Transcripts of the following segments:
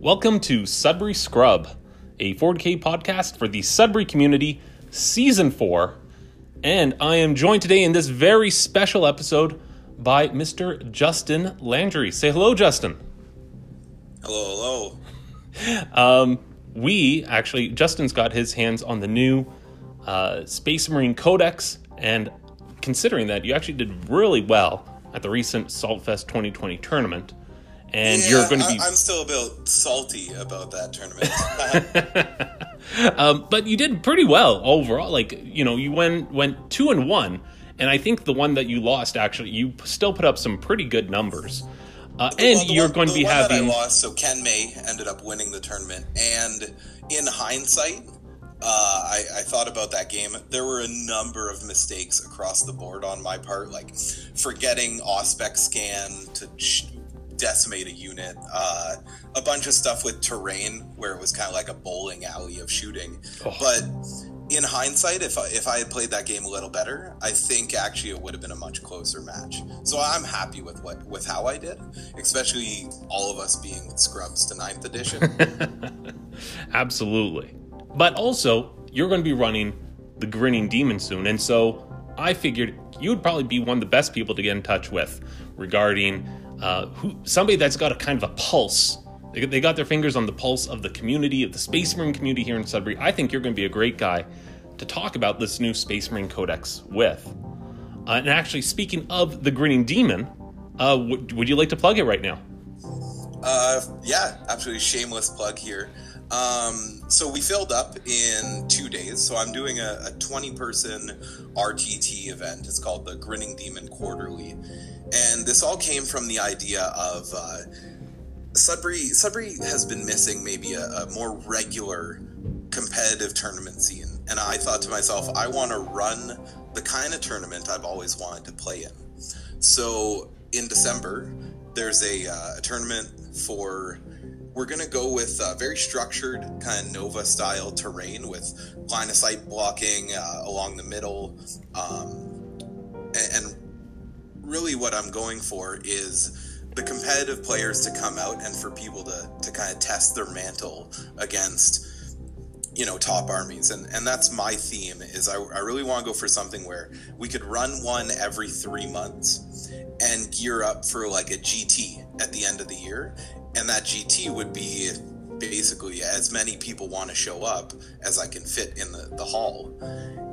Welcome to Sudbury Scrub, a 40K podcast for the Sudbury community, season 4. And I am joined today in this very special episode by Mr. Justin Landry. Say hello, Justin. Hello, hello. Um, we actually, Justin's got his hands on the new uh, Space Marine Codex, and considering that you actually did really well at the recent Saltfest 2020 tournament, and Yeah, you're going to be I, am still a bit salty about that tournament. um, but you did pretty well overall. Like you know, you went went two and one, and I think the one that you lost actually, you still put up some pretty good numbers. Uh, and Well, you're one- going to be one that having I lost, so Ken May ended up winning the tournament, and in hindsight, uh, I, I thought about that game. There were a number of mistakes across the board on my part, like forgetting Auspex scan to sh- decimate a unit, uh, a bunch of stuff with terrain where it was kind of like a bowling alley of shooting. Oh. But in hindsight, if I, if I had played that game a little better, I think actually it would have been a much closer match. So I'm happy with what with how I did, especially all of us being scrubs to ninth edition. Absolutely. But also, you're going to be running the Grinning Demon soon. And so I figured you would probably be one of the best people to get in touch with regarding uh, who somebody that's got a kind of a pulse. They, they got their fingers on the pulse of the community, of the Space Marine community here in Sudbury. I think you're going to be a great guy to talk about this new Space Marine Codex with. Uh, and actually, speaking of the Grinning Demon, uh, w- would you like to plug it right now? Uh, yeah, absolutely shameless plug here. Um, so we filled up in two days. So I'm doing a, a 20 person RTT event. It's called the Grinning Demon Quarterly. And this all came from the idea of uh, Sudbury. Sudbury has been missing maybe a, a more regular competitive tournament scene. And I thought to myself, I want to run the kind of tournament I've always wanted to play in. So in December, there's a, uh, a tournament for. We're to go with uh, very structured, kind of Nova style terrain with line of sight blocking uh, along the middle. Um, and really, what I'm going for is the competitive players to come out and for people to, to kind of test their mantle against you know top armies. And and that's my theme is i, I really want to go for something where we could run one every three months and gear up for like a gt at the end of the year. And that gt would be basically as many people want to show up as i can fit in the, the hall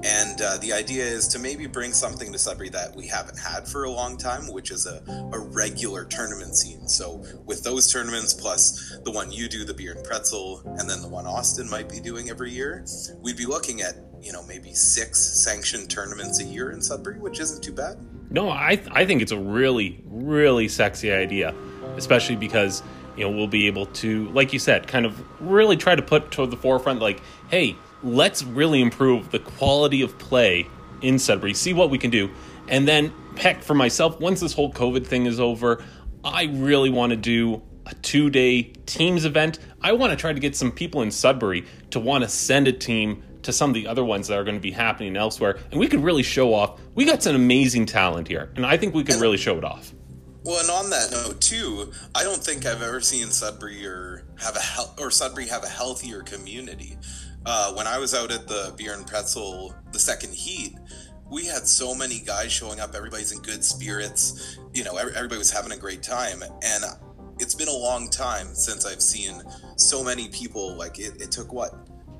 and uh, the idea is to maybe bring something to Sudbury that we haven't had for a long time, which is a, a regular tournament scene. So, with those tournaments, plus the one you do, the Beer and Pretzel, and then the one Austin might be doing every year, we'd be looking at, you know, maybe six sanctioned tournaments a year in Sudbury, which isn't too bad. No, I I think it's a really really sexy idea, especially because you know we'll be able to, like you said, kind of really try to put to the forefront, like, hey, let's really improve the quality of play in Sudbury, see what we can do, and then heck, for myself, once this whole COVID thing is over, I really want to do a two day teams event. I want to try to get some people in Sudbury to want to send a team to some of the other ones that are going to be happening elsewhere. And we could really show off. We got some amazing talent here. And I think we could really show it off. Well, and on that note too, I don't think I've ever seen Sudbury or have a hel- or Sudbury have a healthier community. Uh, when I was out at the Beer and Pretzel, the second heat, we had so many guys showing up. Everybody's in good spirits. You know, everybody was having a great time, and it's been a long time since I've seen so many people. Like it, it took what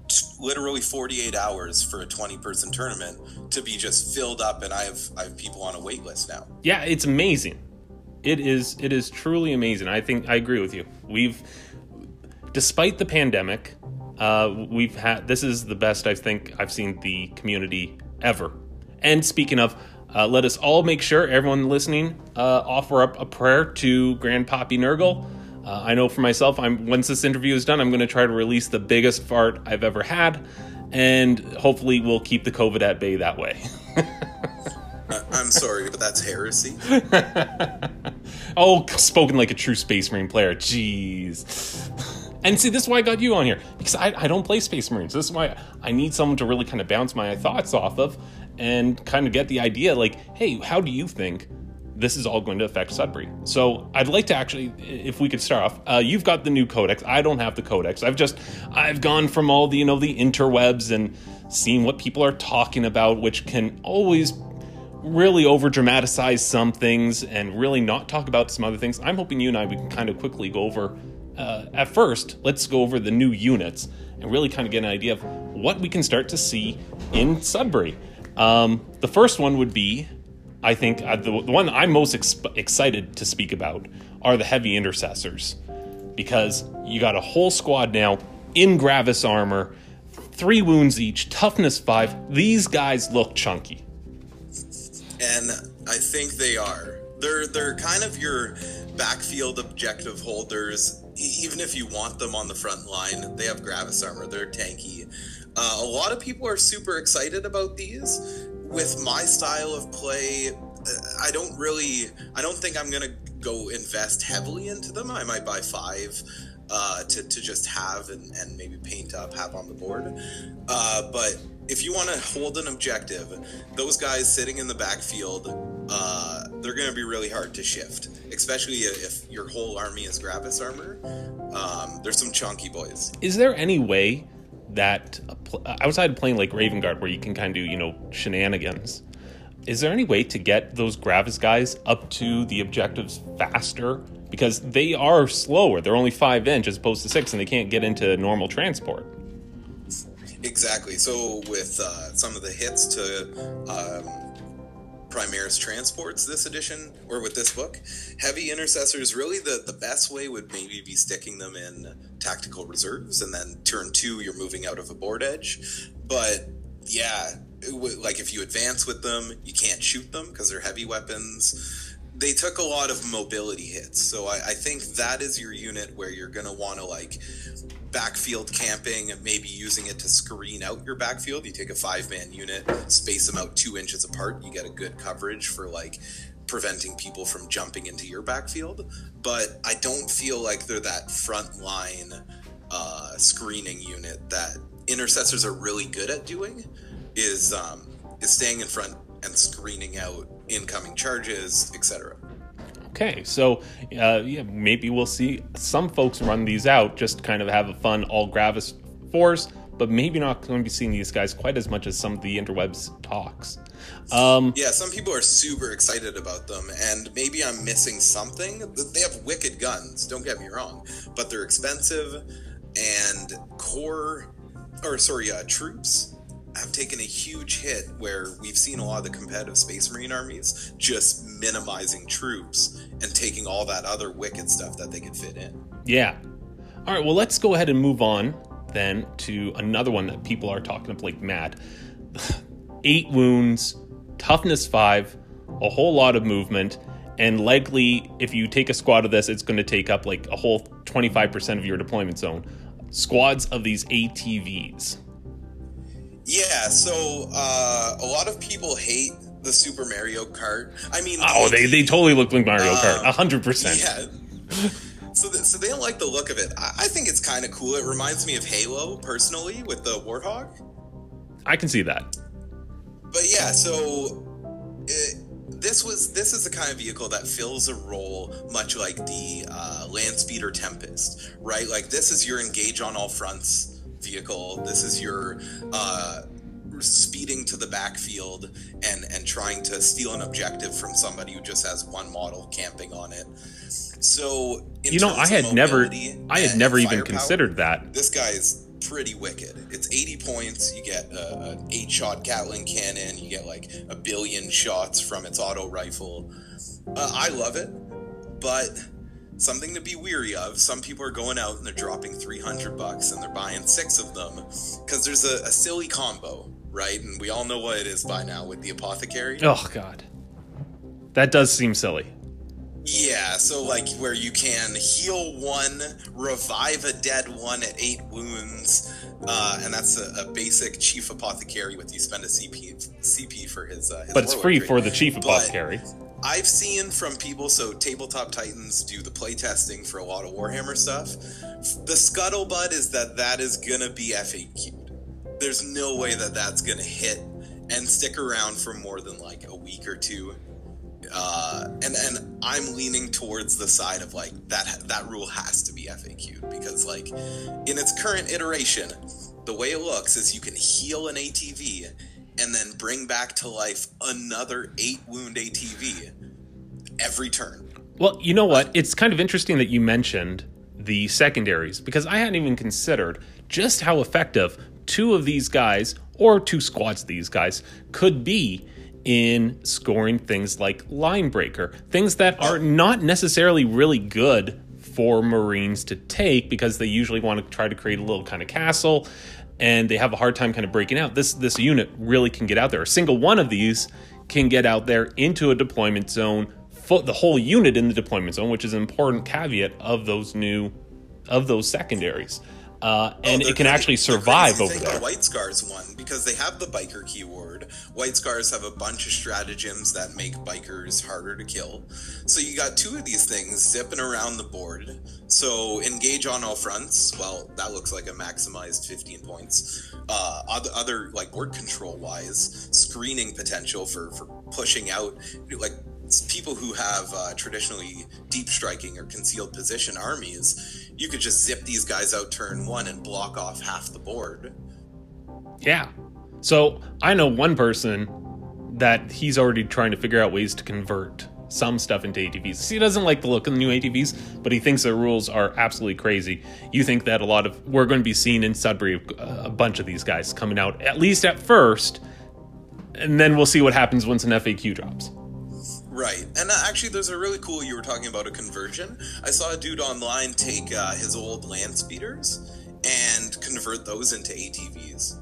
t- literally 48 hours for a 20 person tournament to be just filled up and i have i have people on a wait list now Yeah, it's amazing. It is it is truly amazing. I think I agree with you. We've despite the pandemic, uh, we've had this is the best I think I've seen the community ever. And speaking of, uh, let us all make sure everyone listening uh, offer up a prayer to Grand Poppy Nurgle. Uh, I know for myself, I'm once this interview is done, I'm going to try to release the biggest fart I've ever had, and hopefully we'll keep the COVID at bay that way. I- i'm sorry but that's heresy Oh, spoken like a true Space Marine player. Jeez. And see, this is why I got you on here because I, I don't play Space Marines. This is why I need someone to really kind of bounce my thoughts off of and kind of get the idea like, hey, how do you think this is all going to affect Sudbury. So I'd like to actually, if we could start off, uh, you've got the new codex. I don't have the codex. I've just, I've gone from all the, you know, the interwebs and seen what people are talking about, which can always really over dramatize some things and really not talk about some other things. I'm hoping you and I we can kind of quickly go over. Uh, at first, let's go over the new units and really kind of get an idea of what we can start to see in Sudbury. Um, the first one would be, I think, uh, the, the, one I'm most ex- excited to speak about are the heavy intercessors because you got a whole squad now in Gravis armor, three wounds each, toughness five. These guys look chunky and I think they are. They're they're kind of your backfield objective holders. Even if you want them on the front line, they have Gravis armor. They're tanky. Uh, a lot of people are super excited about these. With my style of play, I don't really. I don't think I'm gonna go invest heavily into them. I might buy five uh, to, to just have and, and maybe paint up, have on the board. Uh, but if you want to hold an objective, those guys sitting in the backfield, uh, they're going to be really hard to shift, especially if your whole army is Gravis armor. Um, there's some chunky boys. Is there any way that outside of playing like Raven Guard, where you can kind of do you know shenanigans, is there any way to get those Gravis guys up to the objectives faster? Because they are slower. They're only five inch as opposed to six, and they can't get into normal transport. Exactly. So with uh, some of the hits to um, Primaris transports this edition, or with this book, heavy intercessors. Really, the the best way would maybe be sticking them in tactical reserves, and then turn two, you're moving out of a board edge. But yeah, like if you advance with them, you can't shoot them because they're heavy weapons they took a lot of mobility hits. So I, I, think that is your unit where you're going to want to like backfield camping, maybe using it to screen out your backfield. You take a five man unit, space them out two inches apart, you get a good coverage for like preventing people from jumping into your backfield. But I don't feel like they're that front line uh, screening unit that intercessors are really good at doing. Is um, is staying in front and screening out incoming charges, etc. Okay, so uh, yeah, maybe we'll see some folks run these out, just kind of have a fun all Gravis force, but maybe not going to be seeing these guys quite as much as some of the interwebs talks. Um, yeah, some people are super excited about them, and maybe I'm missing something. They have wicked guns, don't get me wrong, but they're expensive, and core, or sorry, uh, troops have taken a huge hit where we've seen a lot of the competitive space marine armies just minimizing troops and taking all that other wicked stuff that they could fit in. Yeah. All right, well, let's go ahead and move on then to another one that people are talking up like mad. Eight wounds, toughness five, a whole lot of movement, and likely if you take a squad of this, it's going to take up like a whole 25% of your deployment zone. Squads of these ATVs. Yeah, so uh, a lot of people hate the Super Mario Kart. I mean, oh, they, they totally look like Mario Kart, um, hundred percent. Yeah. so, th- so they don't like the look of it. I, I think it's kind of cool. It reminds me of Halo, personally, with the Warthog. I can see that. But yeah, so it, this was this is the kind of vehicle that fills a role much like the uh, Landspeeder Tempest, right? Like this is your engage on all fronts vehicle. This is your uh, speeding to the backfield and and trying to steal an objective from somebody who just has one model camping on it. So you know, I had never, I had never even considered that. This guy is pretty wicked. It's 80 points. You get an eight shot Gatling cannon. You get like a billion shots from its auto rifle. Uh, I love it, but something to be weary of. Some people are going out and they're dropping 300 bucks and they're buying six of them because there's a, a, silly combo, right? And we all know what it is by now with the apothecary. Oh, God. That does seem silly. Yeah, so like where you can heal one, revive a dead one at eight wounds, uh, and that's a, a, basic chief apothecary with you spend a CP CP for his. Uh, his but it's free for the chief apothecary. But I've seen from people, so Tabletop Titans do the playtesting for a lot of Warhammer stuff. The scuttlebutt is that that is gonna be FAQ'd. There's no way that that's gonna hit and stick around for more than like a week or two. Uh, and and and I'm leaning towards the side of like that that rule has to be FAQ because like in its current iteration, the way it looks is you can heal an ATV and then bring back to life another eight wound ATV every turn. Well, you know what? It's kind of interesting that you mentioned the secondaries because I hadn't even considered just how effective two of these guys or two squads of these guys could be in scoring things like line breaker, things that are not necessarily really good for Marines to take because they usually want to try to create a little kind of castle and they have a hard time kind of breaking out. This this unit really can get out there. A single one of these can get out there into a deployment zone, the whole unit in the deployment zone, which is an important caveat of those new of those secondaries. Uh, and Oh, it can the- actually survive over there. about White Scars one because they have the biker keyword. White Scars have a bunch of stratagems that make bikers harder to kill. So you got two of these things zipping around the board. So engage on all fronts. Well, that looks like a maximized 15 points. Uh, other, other like board control wise, screening potential for for pushing out like people who have uh, traditionally deep striking or concealed position armies, you could just zip these guys out turn one and block off half the board. Yeah. So I know one person that he's already trying to figure out ways to convert some stuff into ATVs. He doesn't like the look of the new ATVs, but he thinks the rules are absolutely crazy. You think that a lot of we're going to be seeing in Sudbury uh, a bunch of these guys coming out at least at first, and then we'll see what happens once an FAQ drops. Right. And uh, actually, there's a really cool, you were talking about a conversion. I saw a dude online take uh, his old land speeders and convert those into ATVs.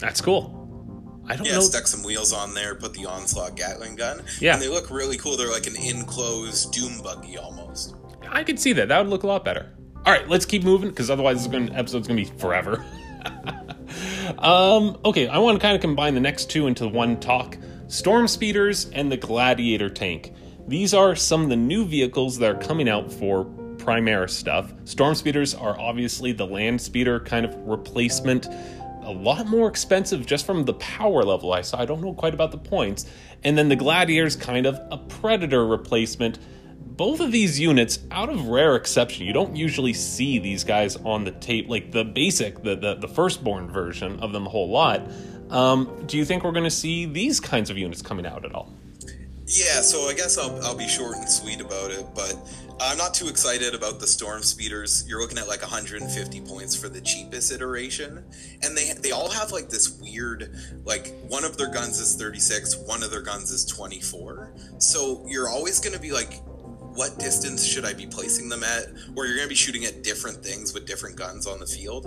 That's cool. I don't know. Yeah, know. stuck some wheels on there, put the onslaught Gatling gun. Yeah. And they look really cool. They're like an enclosed doom buggy almost. I could see that. That would look a lot better. All right, let's keep moving because otherwise this episode's going to be forever. um, okay, I want to kind of combine the next two into one talk: Storm Speeders and the Gladiator tank. These are some of the new vehicles that are coming out for Primaris stuff. Storm Speeders are obviously the land speeder kind of replacement. A lot more expensive just from the power level I saw. I don't know quite about the points. And then the Gladiator's kind of a Predator replacement both of these units, out of rare exception, you don't usually see these guys on the tape, like the basic, the the, the firstborn version of them a whole lot. Um, do you think we're going to see these kinds of units coming out at all? Yeah, so I guess I'll, I'll be short and sweet about it, but I'm not too excited about the storm speeders. You're looking at like 150 points for the cheapest iteration, and they they all have like this weird like one of their guns is 36, one of their guns is 24. So you're always going to be like what distance should I be placing them at? Or you're going to be shooting at different things with different guns on the field.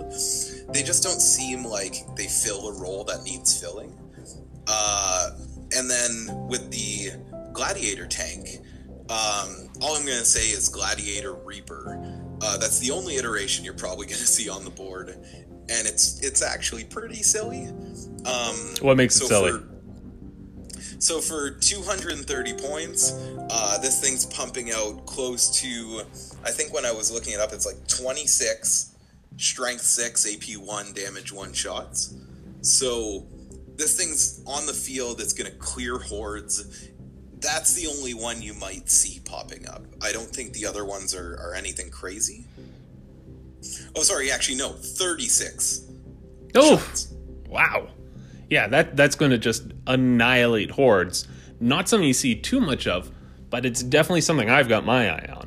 They just don't seem like they fill a role that needs filling. Uh, and then with the Gladiator tank, um, all I'm going to say is Gladiator Reaper. Uh, that's the only iteration you're probably going to see on the board, and it's it's actually pretty silly. Um, What makes it silly? For, so for 230 points, uh, this thing's pumping out close to, I think when I was looking it up, it's like 26 strength 6 AP 1 damage 1 shots. So this thing's on the field, it's going to clear hordes. That's the only one you might see popping up. I don't think the other ones are, are anything crazy. Oh, sorry, actually, no, 36. Oh, shots. wow. Yeah, that that's going to just annihilate hordes. Not something you see too much of, but it's definitely something I've got my eye on.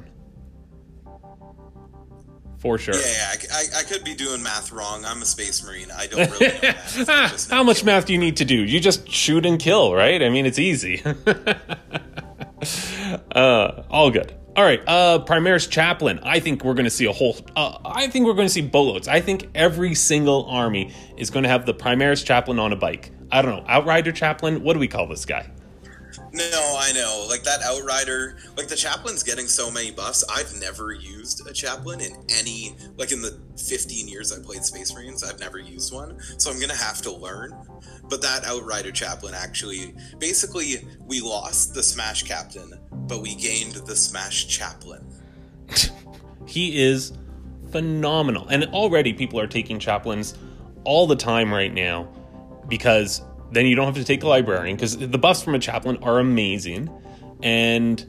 For sure. Yeah, yeah I, I, I could be doing math wrong. I'm a space marine. I don't really know math. Ah, How much math do you need to do? You just shoot and kill, right? I mean, it's easy. uh, all good. All right, uh, Primaris Chaplain. I think we're going to see a whole. Uh, I think we're going to see boatloads. I think every single army is going to have the Primaris Chaplain on a bike. I don't know, Outrider Chaplain. What do we call this guy? No, I know. Like that Outrider, like the chaplain's getting so many buffs. I've never used a chaplain in any, like in the 15 years I played Space Marines, I've never used one. So I'm going to have to learn. But that Outrider chaplain actually, basically, we lost the Smash Captain, but we gained the Smash Chaplain. He is phenomenal. And already people are taking chaplains all the time right now because then you don't have to take a librarian because the buffs from a chaplain are amazing. And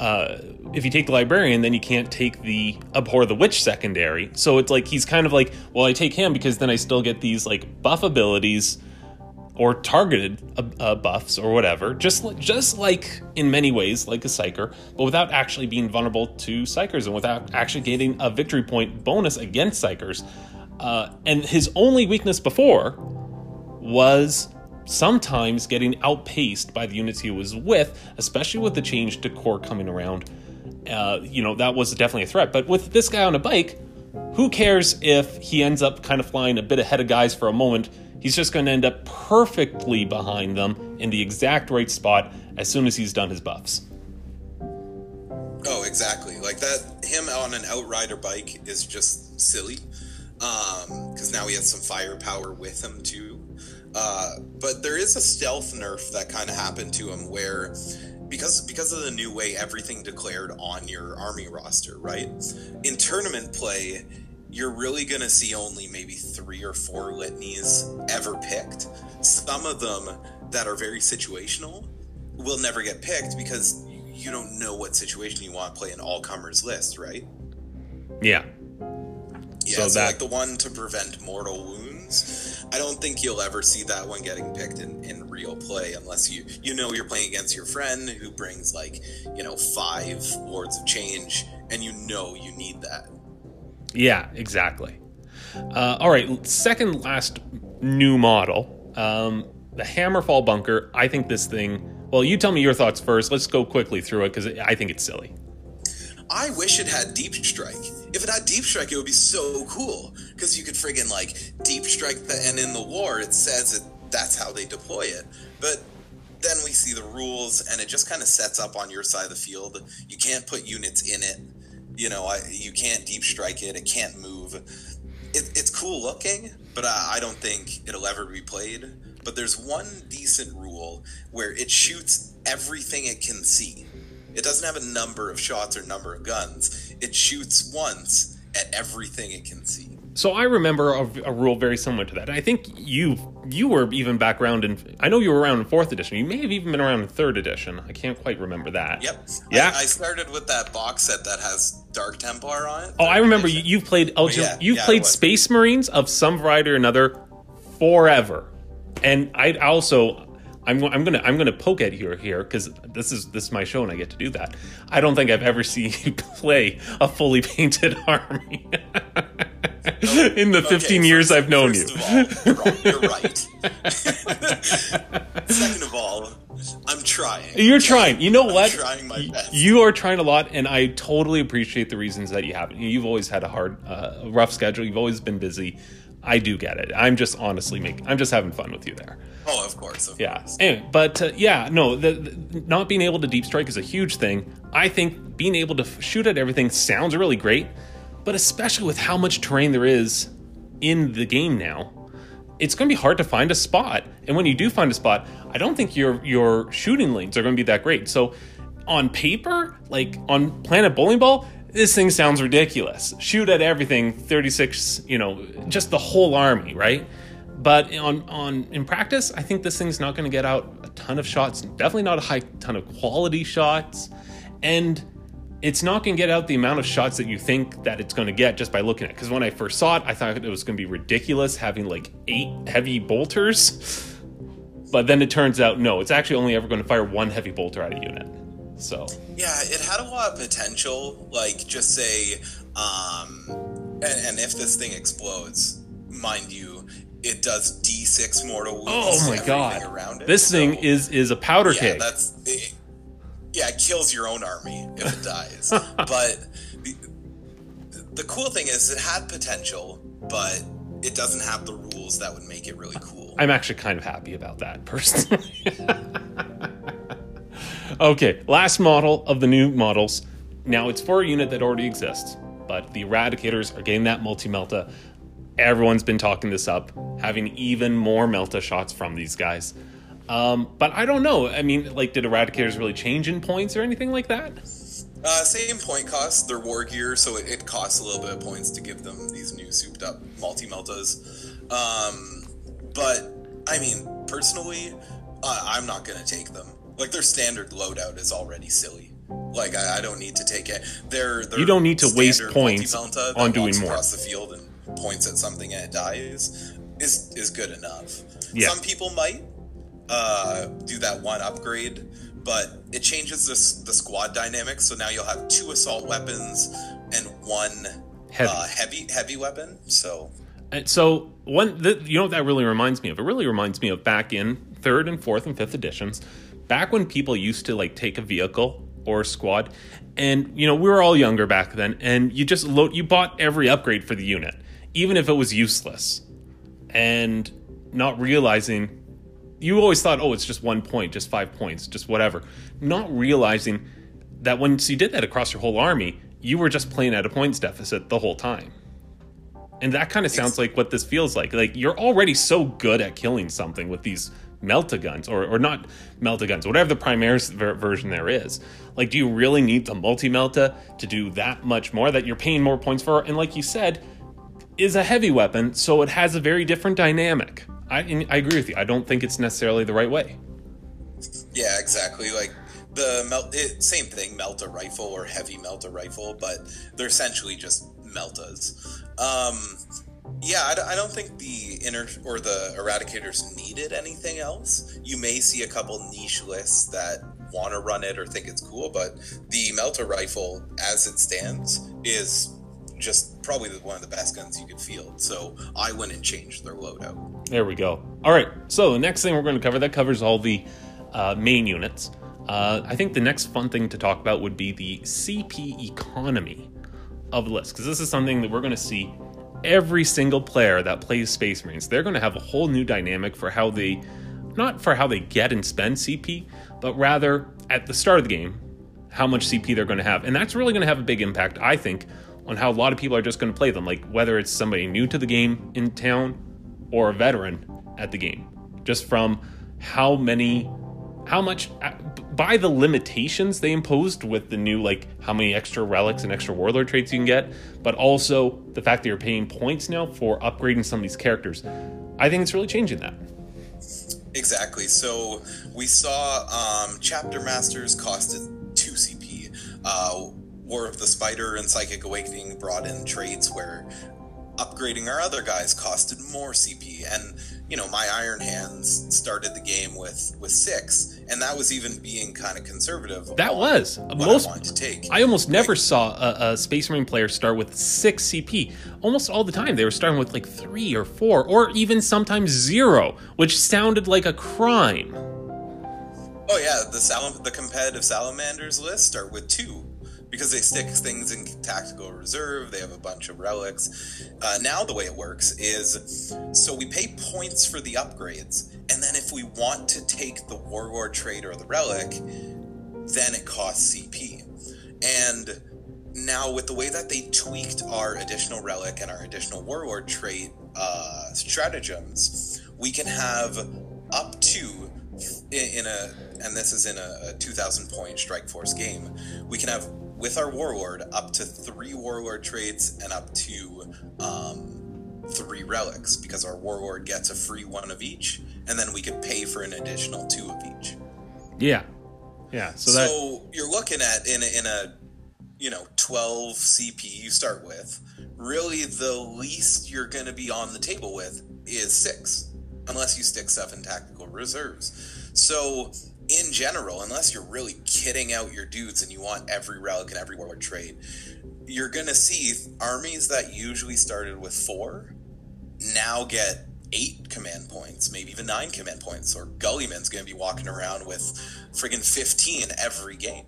uh, if you take the librarian, then you can't take the abhor the witch secondary. So it's like he's kind of like, well, I take him because then I still get these like buff abilities or targeted uh, uh, buffs or whatever, just just like in many ways like a psyker, but without actually being vulnerable to psykers and without actually getting a victory point bonus against psykers. Uh, and his only weakness before was sometimes getting outpaced by the units he was with, especially with the change to core coming around. Uh, you know, that was definitely a threat. But with this guy on a bike, who cares if he ends up kind of flying a bit ahead of guys for a moment? He's just going to end up perfectly behind them in the exact right spot as soon as he's done his buffs. Oh, exactly. Like that, him on an outrider bike is just silly. Because um, now he has some firepower with him, too. Uh, but there is a stealth nerf that kind of happened to him where because because of the new way everything declared on your army roster, right? In tournament play, you're really going to see only maybe 3 or 4 litanies ever picked. Some of them that are very situational will never get picked because you don't know what situation you want to play an all comers list, right? Yeah. Yeah, so, so that... like the one to prevent mortal wounds I don't think you'll ever see that one getting picked in, in real play unless you you know you're playing against your friend who brings like you know five Lords of Change and you know you need that. Yeah, exactly. Uh, all right, second last new model, um, the Hammerfall bunker. I think this thing. Well, you tell me your thoughts first. Let's go quickly through it because I think it's silly. I wish it had deep strike. If it had deep strike, it would be so cool because you could friggin' like deep strike the and in the war it says it that's how they deploy it. But then we see the rules and it just kind of sets up on your side of the field. You can't put units in it. You know, I, you can't deep strike it. It can't move. It, it's cool looking, but I, I don't think it'll ever be played. But there's one decent rule where it shoots everything it can see. It doesn't have a number of shots or number of guns. It shoots once at everything it can see. So I remember a, a, rule very similar to that. I think you you were even back around in. I know you were around in fourth edition. You may have even been around in third edition. I can't quite remember that. Yep. Yeah. I, I started with that box set that has Dark Templar on it. Oh, I remember you, you've played. Oh, yeah, you've yeah, played Space Marines of some variety or another forever, and I also I'm, I'm gonna I'm gonna poke at you here because this is this is my show and I get to do that. I don't think I've ever seen you play a fully painted army in the 15 okay, years I've known you. All, you're, wrong, you're right. Second of all, I'm trying. You're trying. You know what? I'm trying my best. You are trying a lot, and I totally appreciate the reasons that you haven't. You've always had a hard, uh, rough schedule. You've always been busy. I do get it. I'm just honestly making. I'm just having fun with you there. Oh, of course. Of yeah. Course. Anyway, but uh, yeah, no, the, the, not being able to deep strike is a huge thing. I think being able to shoot at everything sounds really great, but especially with how much terrain there is in the game now, it's going to be hard to find a spot. And when you do find a spot, I don't think your your shooting lanes are going to be that great. So on paper, like on Planet Bowling Ball, this thing sounds ridiculous. Shoot at everything, 36, you know, just the whole army, right? But on on in practice, I think this thing's not going to get out a ton of shots. Definitely not a high ton of quality shots, and it's not going to get out the amount of shots that you think that it's going to get just by looking at. it. Because when I first saw it, I thought it was going to be ridiculous having like eight heavy bolters, but then it turns out no, it's actually only ever going to fire one heavy bolter at a unit. So yeah, it had a lot of potential. Like just say, um, and, and if this thing explodes, mind you, it does D6 mortal wounds. Oh my god! Around it. This so, thing is is a powder yeah, keg. That's it, yeah, it kills your own army if it dies. but the, the cool thing is, it had potential, but it doesn't have the rules that would make it really cool. I'm actually kind of happy about that personally. okay, last model of the new models. Now it's for a unit that already exists, but the Eradicators are getting that multi melta everyone's been talking this up, having even more Melta shots from these guys. Um, but I don't know. I mean, like, did Eradicators really change in points or anything like that? Uh, same point cost. They're war gear, so it, it, costs a little bit of points to give them these new souped up multi meltas. Um, but I mean, personally, uh, I'm not going to take them. Like their standard loadout is already silly. Like I, I don't need to take it. They're, they're You don't need to waste points on doing more. across the field and points at something and it dies is is good enough. Yeah. Some people might uh, do that one upgrade, but it changes this the squad dynamics. So now you'll have two assault weapons and one Heavy. Uh, heavy heavy weapon. So And so one, the, you know what that really reminds me of? It really reminds me of back in third and fourth and fifth editions, back when people used to like take a vehicle or squad, and you know we were all younger back then, and you just load, you bought every upgrade for the unit, even if it was useless, and not realizing. You always thought, oh, it's just one point, just five points, just whatever. Not realizing that once you did that across your whole army, you were just playing at a points deficit the whole time. And that kind of sounds like what this feels like. Like you're already so good at killing something with these melta guns, or, or not melta guns, whatever the Primaris ver- version there is. Like, do you really need the multi melta to do that much more that you're paying more points for? And like you said, is a heavy weapon, so it has a very different dynamic. I, I agree with you. I don't think it's necessarily the right way. yeah, exactly. Like the melt, it, same thing, melta rifle or heavy melta rifle, but they're essentially just meltas. Um, yeah, I don't think the inner or the eradicators needed anything else. You may see a couple niche lists that want to run it or think it's cool, but the melta rifle, as it stands, is just probably one of the best guns you could field. So I wouldn't change their loadout. There we go. All right. So the next thing we're going to cover that covers all the uh, main units. Uh, I think the next fun thing to talk about would be the CP economy of the list because this is something that we're going to see every single player that plays Space Marines. They're going to have a whole new dynamic for how they, not for how they get and spend CP, but rather at the start of the game, how much CP they're going to have, and that's really going to have a big impact, I think, on how a lot of people are just going to play them. Like whether it's somebody new to the game in town or a veteran at the game, just from how many, how much, uh, by the limitations they imposed with the new, like how many extra relics and extra warlord traits you can get, but also the fact that you're paying points now for upgrading some of these characters. I think it's really changing that. Exactly. So we saw um, chapter masters costed two CP. Uh, War of the Spider and Psychic Awakening brought in traits where upgrading our other guys costed more CP. And you know, my Iron Hands started the game with with six, and that was even being kind of conservative. That was most. I wanted to take. I almost never saw a, a Space Marine player start with six CP. Almost all the time, they were starting with like three or four, or even sometimes zero, which sounded like a crime. Oh yeah, the salam- the competitive salamanders list start with two because they stick things in tactical reserve. They have a bunch of relics. Uh, now the way it works is so we pay points for the upgrades, and then if we want to take the warlord trait or the relic, then it costs CP. And now with the way that they tweaked our additional relic and our additional warlord trait uh, stratagems, we can have up to in, in a and this is in a, a 2000 point strike force game we can have with our warlord up to three warlord traits and up to um, three relics because our warlord gets a free one of each and then we could pay for an additional two of each Yeah, yeah. So so, that you're looking at in a, in a you know 12 cp you start with really the least you're going to be on the table with is six unless you stick stuff in tactical reserves so in general unless you're really kitting out your dudes and you want every relic and every warlord trait you're to see armies that usually started with four now get eight command points, maybe even nine command points, or Guilliman's to be walking around with friggin' 15 every game.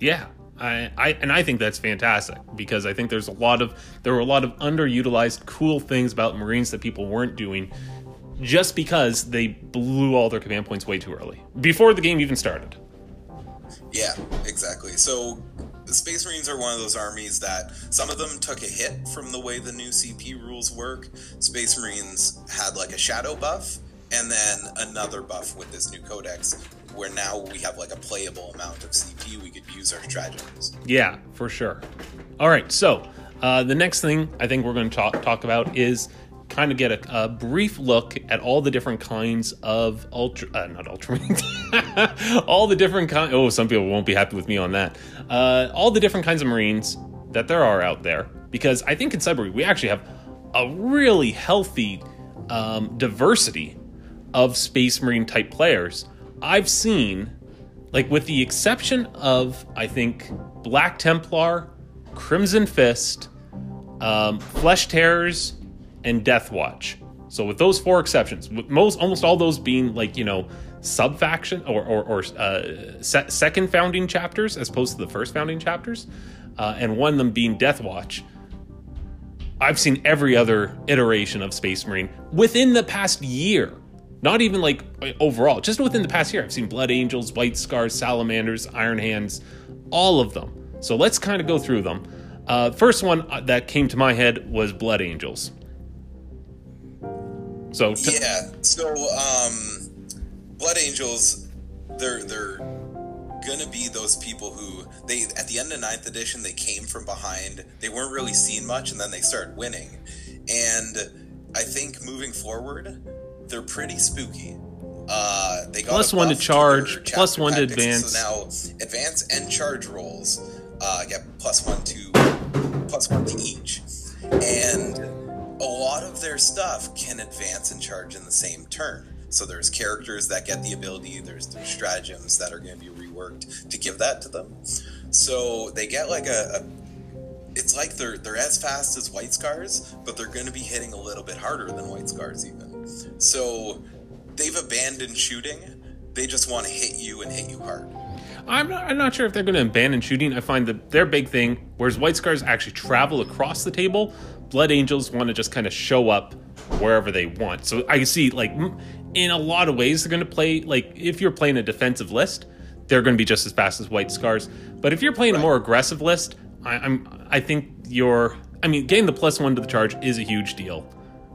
yeah. I, I and I think that's fantastic because I think there's a lot of there were a lot of underutilized cool things about Marines that people weren't doing just because they blew all their command points way too early before the game even started. Yeah, exactly. So the Space Marines are one of those armies that some of them took a hit from the way the new CP rules work. Space Marines had like a shadow buff and then another buff with this new codex where now we have like a playable amount of CP we could use our stratagems. Yeah, for sure. All right, so uh, the next thing I think we're going to talk talk about is kind of get a, a, brief look at all the different kinds of ultra, uh, not ultra, all the different kind. Oh, some people won't be happy with me on that. Uh, all the different kinds of Marines that there are out there, because I think in Cyber we actually have a really healthy um, diversity of Space Marine type players. I've seen, like, with the exception of I think Black Templar, Crimson Fist, um, Flesh Tearers, and Death Watch. So with those four exceptions, most almost all those being like you know sub faction or or, or uh, se- second founding chapters as opposed to the first founding chapters, uh, and one of them being Death Watch. I've seen every other iteration of Space Marine within the past year. Not even like overall, just within the past year. I've seen Blood Angels, White Scars, Salamanders, Iron Hands, all of them. So let's kind of go through them. Uh, first one uh, that came to my head was Blood Angels. So t- yeah, so um, Blood Angels, they're they're gonna be those people who they at the end of ninth edition they came from behind. They weren't really seen much, and then they started winning. And I think moving forward, they're pretty spooky. Uh, they got plus one to charge, to plus one to advance. So now advance and charge rolls uh, get plus one to plus one to each, stuff can advance and charge in the same turn. So there's characters that get the ability. There's there's stratagems that are going to be reworked to give that to them. So they get like a, a it's like they're they're as fast as white scars, but they're going to be hitting a little bit harder than white scars even. So they've abandoned shooting. They just want to hit you and hit you hard. I'm not, I'm not sure if they're going to abandon shooting. I find that their big thing, whereas White Scars actually travel across the table, Blood Angels want to just kind of show up wherever they want. So I see, like, in a lot of ways, they're going to play, like, if you're playing a defensive list, they're going to be just as fast as White Scars. But if you're playing right. a more aggressive list, I, I'm, I think you're, I mean, getting the plus one to the charge is a huge deal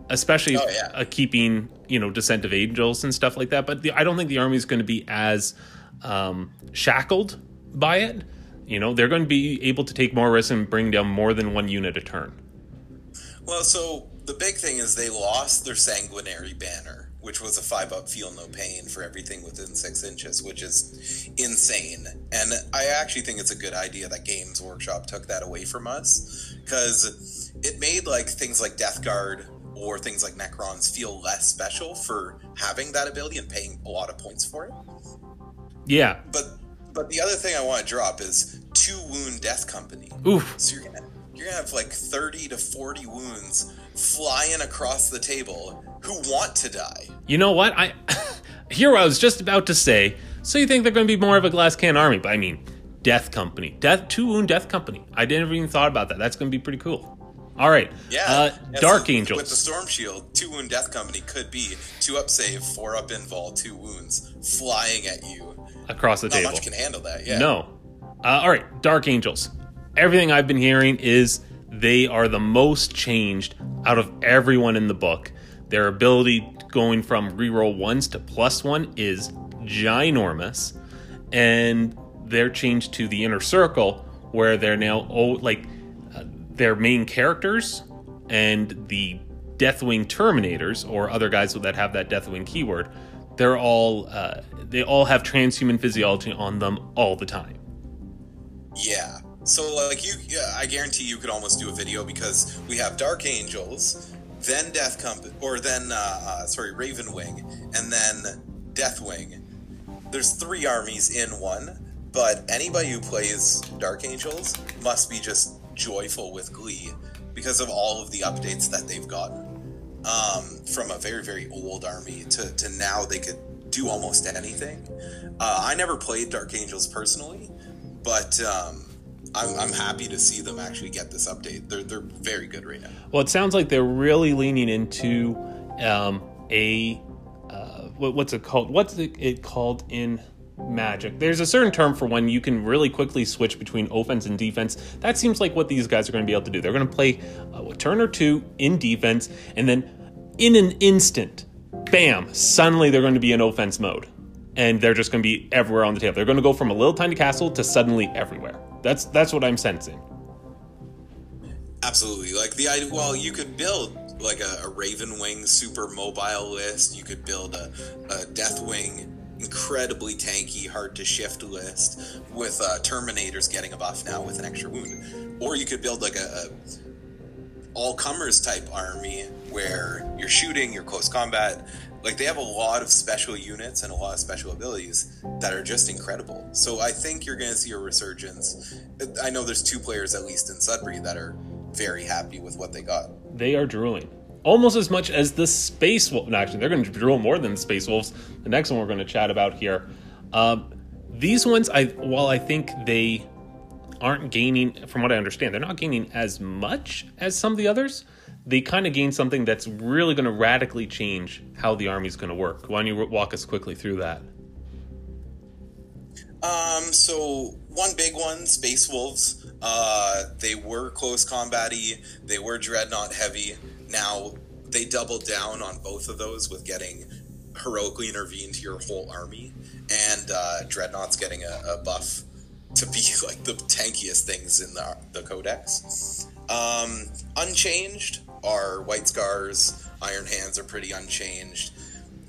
especially oh, yeah. uh, keeping you know descent of angels and stuff like that but the, i don't think the army is going to be as um, shackled by it. You know, they're going to be able to take more risks and bring down more than one unit a turn. Well, so the big thing is they lost their sanguinary banner, which was a five up feel no pain for everything within six inches, which is insane. And I actually think it's a good idea that Games Workshop took that away from us because it made like things like Death Guard or things like Necrons feel less special for having that ability and paying a lot of points for it. Yeah. But but the other thing I want to drop is two wound death company. Oof. So you're gonna you're gonna have like thirty to forty wounds flying across the table who want to die. You know what? I here I was just about to say. So you think they're to be more of a glass can army? But I mean, death company, death two wound death company. I didn't even thought about that. That's to be pretty cool. All right. Yeah. Uh, yeah Dark so Angels. With the Storm Shield, two wound death company could be two up save, four up invul, two wounds flying at you across the Not table. Much can handle that. Yeah. No. Uh, all right, Dark Angels. Everything I've been hearing is they are the most changed out of everyone in the book. Their ability going from reroll ones to plus one is ginormous, and they're changed to the inner circle where they're now oh like uh, their main characters and the Deathwing Terminators or other guys that have that Deathwing keyword they're all uh, they all have transhuman physiology on them all the time. Yeah. So like you, yeah, I guarantee you could almost do a video because we have Dark Angels, then Death Company, or then uh, uh, sorry Raven Wing, and then Deathwing. There's three armies in one, but anybody who plays Dark Angels must be just joyful with glee because of all of the updates that they've gotten um, from a very very old army to, to now they could do almost anything. Uh, I never played Dark Angels personally, but um, I'm, I'm happy to see them actually get this update. They're they're very good right now. Well, it sounds like they're really leaning into um, a uh, what, what's it called? What's it called in magic. There's a certain term for when you can really quickly switch between offense and defense. That seems like what these guys are going to be able to do. They're going to play a turn or two in defense, and then in an instant, bam, suddenly they're going to be in offense mode. And they're just going to be everywhere on the table. They're going to go from a little tiny castle to suddenly everywhere. That's that's what I'm sensing. Absolutely. Like the idea, well, you could build like a, a Raven Wing super mobile list. You could build a, a Death Wing incredibly tanky, hard to shift list with uh, Terminators getting a buff now with an extra wound. Or you could build like a, a all comers type army where you're shooting, you're close combat. Like they have a lot of special units and a lot of special abilities that are just incredible. So I think you're going to see a resurgence. I know there's two players at least in Sudbury that are very happy with what they got. They are drooling almost as much as the Space Wolf. No, actually, they're going to drool more than the Space Wolves. The next one we're going to chat about here. Um, these ones, I while I think they aren't gaining, from what I understand, they're not gaining as much as some of the others. They kind of gain something that's really going to radically change how the army is going to work. Why don't you walk us quickly through that? Um, so one big one, Space Wolves. Uh, they were close combaty. They were dreadnought heavy. Now they doubled down on both of those with getting heroically intervene to your whole army, and uh, dreadnoughts getting a, a, buff to be like the tankiest things in the, the codex. Um, unchanged are white scars. Iron hands are pretty unchanged.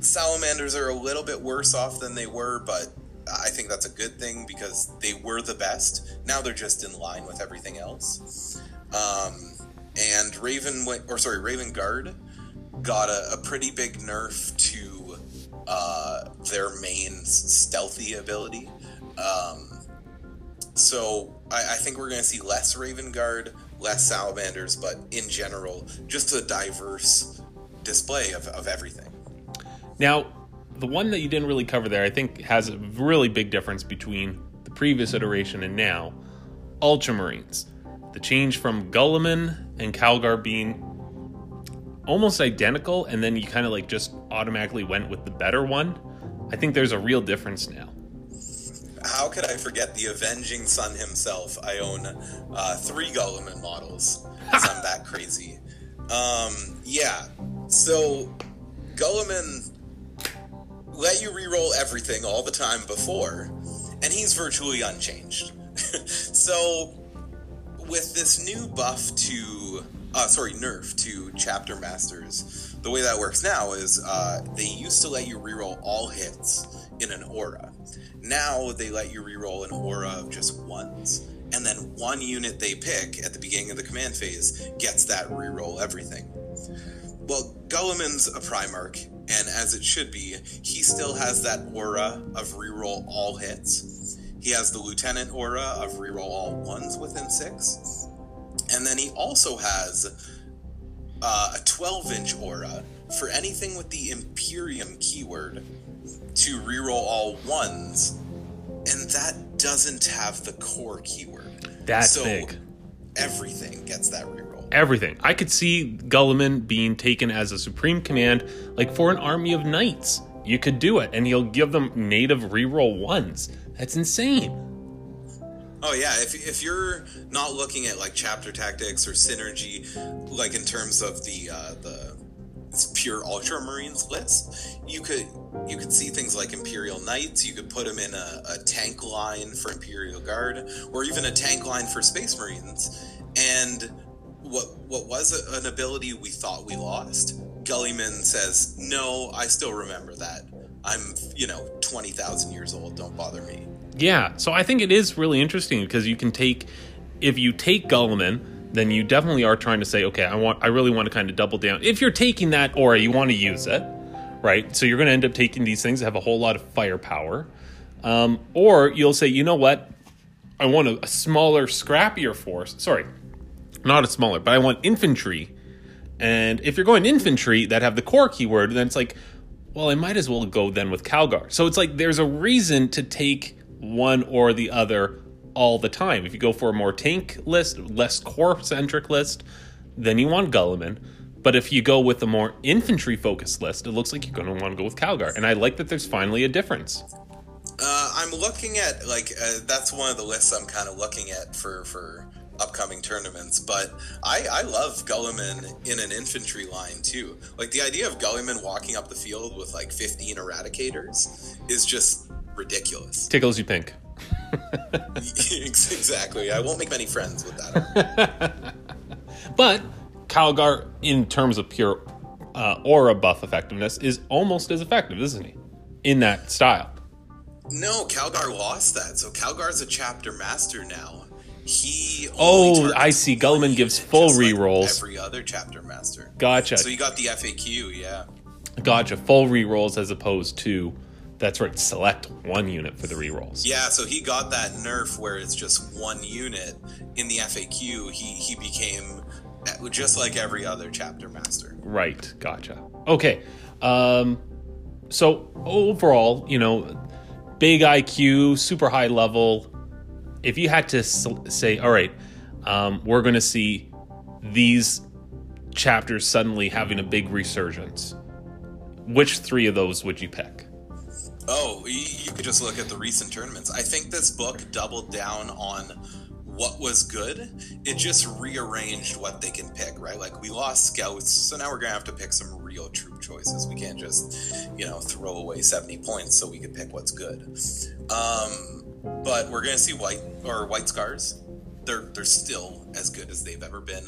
Salamanders are a little bit worse off than they were, but I think that's a good thing because they were the best. Now they're just in line with everything else. Um, and Raven or sorry, Raven Guard got a, a pretty big nerf to uh, their main stealthy ability. Um, so I, I, think we're going to see less Raven Guard, less Salamanders, but in general, just a diverse display of, of everything. Now, the one that you didn't really cover there, I think, has a really big difference between the previous iteration and now Ultramarines. The change from Guilliman and Calgar being almost identical, and then you kind of like just automatically went with the better one. I think there's a real difference now. How could I forget the Avenging Son himself? I own uh, three Guilliman models I'm that crazy. Um, yeah, so Guilliman let you reroll everything all the time before, and he's virtually unchanged. so with this new buff to, uh, sorry, nerf to chapter masters, the way that works now is uh, they used to let you reroll all hits in an aura. Now they let you reroll an aura of just ones. And then one unit they pick at the beginning of the command phase gets that reroll everything. Well, Guilliman's a Primarch, and as it should be, he still has that aura of reroll all hits he has the Lieutenant aura of reroll all ones within six. And then he also has uh, a 12 inch aura for anything with the Imperium keyword to reroll all ones. And that doesn't have the core keyword. That's so big. Everything gets that reroll. Everything. I could see Guilliman being taken as a supreme command, like for an army of knights. You could do it, and he'll give them native reroll ones. That's insane. Oh yeah, if, if you're not looking at like chapter tactics or synergy, like in terms of the uh, the pure Ultramarines list, you could you could see things like Imperial Knights. You could put them in a, a tank line for Imperial Guard, or even a tank line for Space Marines. And what what was an ability we thought we lost? Guilliman says, "No, I still remember that. I'm you know twenty thousand years old. Don't bother me." Yeah, so I think it is really interesting because you can take, if you take Guilliman, then you definitely are trying to say, okay, I want, I really want to kind of double down. If you're taking that aura, you want to use it, right? So you're going to end up taking these things that have a whole lot of firepower, um, or you'll say, you know what, I want a, a smaller, scrappier force. Sorry, not a smaller, but I want infantry. And if you're going infantry that have the core keyword, then it's like, well, I might as well go then with Calgar. So it's like there's a reason to take one or the other all the time. If you go for a more tank list, less core centric list, then you want Guilliman. But if you go with a more infantry focused list, it looks like you're going to want to go with Calgar. And I like that there's finally a difference. Uh, I'm looking at like uh, that's one of the lists I'm kind of looking at for for upcoming tournaments. But I, I love Guilliman in an infantry line too. Like the idea of Guilliman walking up the field with like 15 eradicators is just ridiculous. Tickles you pink. exactly. I won't make many friends with that. but Calgar, in terms of pure uh, aura buff effectiveness, is almost as effective, isn't he? In that style. No, Calgar lost that. So Calgar's a chapter master now. He Oh, I see. one Guilliman gives full just like rerolls. every other chapter master. Gotcha. So you got the FAQ, yeah. Gotcha. Full rerolls as opposed to, that's right, select one unit for the rerolls. Yeah, so he got that nerf where it's just one unit. In the FAQ, he he became just like every other chapter master. Right. Gotcha. Okay. Um, so overall, you know, big IQ, super high level. If you had to say, all right, um, we're going to see these chapters suddenly having a big resurgence, which three of those would you pick? Oh, you, could just look at the recent tournaments. I think this book doubled down on what was good. It just rearranged what they can pick, right? Like we lost scouts, so now we're gonna have to pick some real troop choices. We can't just, you know, throw away 70 points so we can pick what's good. Um, but we're gonna see white or white scars. They're they're still as good as they've ever been.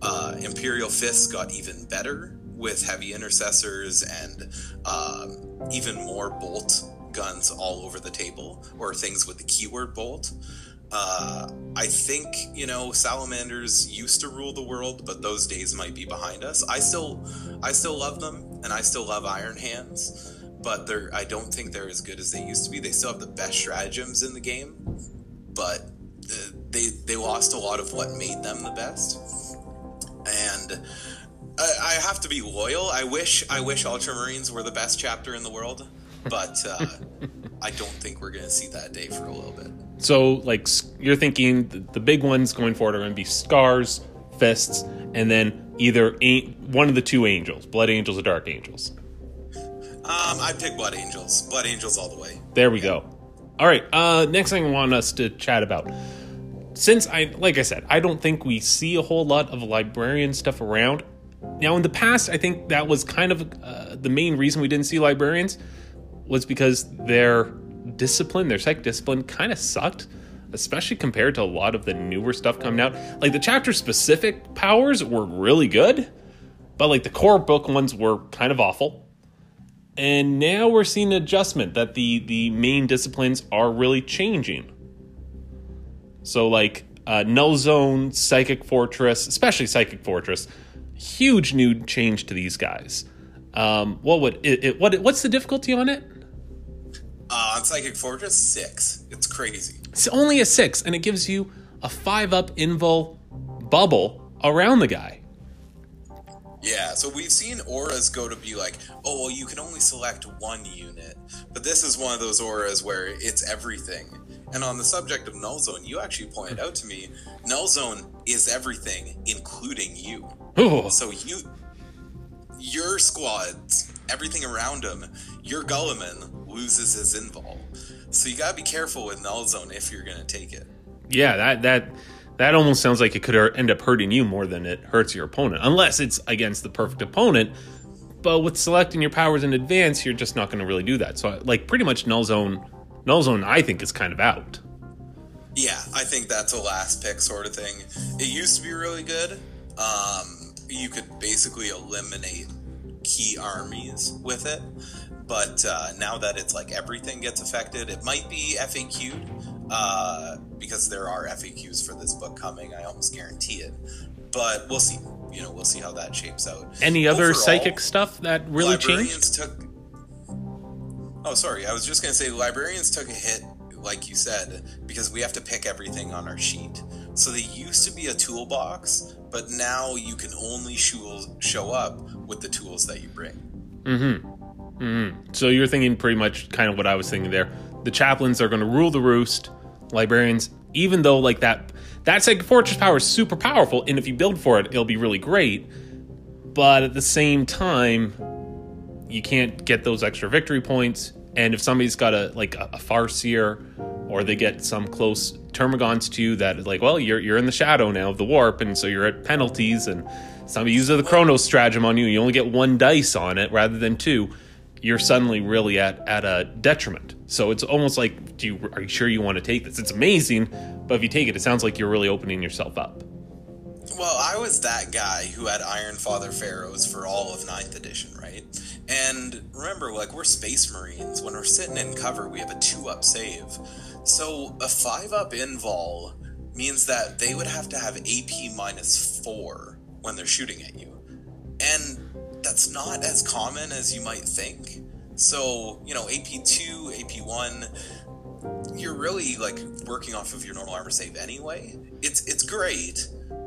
Uh, Imperial fists got even better with heavy intercessors and um, even more bolt guns all over the table, or things with the keyword bolt. Uh, I think you know salamanders used to rule the world, but those days might be behind us. I still, I still love them, and I still love Iron Hands, but they're I don't think they're as good as they used to be. They still have the best stratagems in the game, but uh, they they lost a lot of what made them the best. And I, I have to be loyal. I wish I wish Ultramarines were the best chapter in the world, but uh, I don't think we're going to see that day for a little bit. So, like, you're thinking the, the big ones going forward are going to be scars, fists, and then either one of the two angels, blood angels or dark angels. Um, I pick Blood Angels. Blood Angels all the way. There we go. All right. Uh, next thing I want us to chat about. Since I, like I said, I don't think we see a whole lot of librarian stuff around. Now, in the past, I think that was kind of uh, the main reason we didn't see librarians was because their discipline, their psych discipline, kind of sucked, especially compared to a lot of the newer stuff coming out. Like the chapter specific powers were really good, but like the core book ones were kind of awful and now we're seeing an adjustment that the the main disciplines are really changing so like uh, null zone psychic fortress especially psychic fortress huge new change to these guys um, what would it, it what what's the difficulty on it Uh, on Psychic Fortress, six. It's crazy. it's only a six and it gives you a five up invul bubble around the guy Yeah, so we've seen auras go to be like, oh, well, you can only select one unit. But this is one of those auras where it's everything. And on the subject of Null Zone, you actually pointed out to me, Null Zone is everything, including you. Ooh. So you, your squads, everything around them, your Guilliman loses his invul. So you gotta be careful with Null Zone if you're gonna take it. Yeah, that that that almost sounds like it could end up hurting you more than it hurts your opponent, unless it's against the perfect opponent. But with selecting your powers in advance, you're just not going to really do that. So, like, pretty much null zone, null zone, I think is kind of out. Yeah, I think that's a last pick sort of thing. It used to be really good. Um, you could basically eliminate key armies with it, but uh, now that it's like everything gets affected, it might be FAQ'd uh, because there are FAQs for this book coming. I almost guarantee it, but we'll see. You know, we'll see how that shapes out. Any other Overall, psychic stuff that really changed? took oh sorry i was just going to say librarians took a hit like you said because we have to pick everything on our sheet so they used to be a toolbox but now you can only show, show up with the tools that you bring Mm hmm. Mm-hmm. So you're thinking pretty much kind of what I was thinking there. The chaplains are going to rule the roost. Librarians, even though like that, that psychic fortress power is super powerful, and if you build for it, it'll be really great. But at the same time, you can't get those extra victory points. And if somebody's got a like a, a farseer, or they get some close termagants to you that like, well, you're you're in the shadow now of the warp, and so you're at penalties, and somebody uses the Chronos stratagem on you, you only get one dice on it rather than two. You're suddenly really at at a detriment. So it's almost like, do you are you sure you want to take this? It's amazing, but if you take it, it sounds like you're really opening yourself up. Well, I was that guy who had Iron Father Feirros for all of 9th edition, right? And remember, like, we're Space Marines. When we're sitting in cover, we have a 2 up save. So a 5 up invul means that they would have to have AP minus 4 when they're shooting at you. And that's not as common as you might think. So, you know, AP2, AP1, you're really like working off of your normal armor save anyway. It's it's great,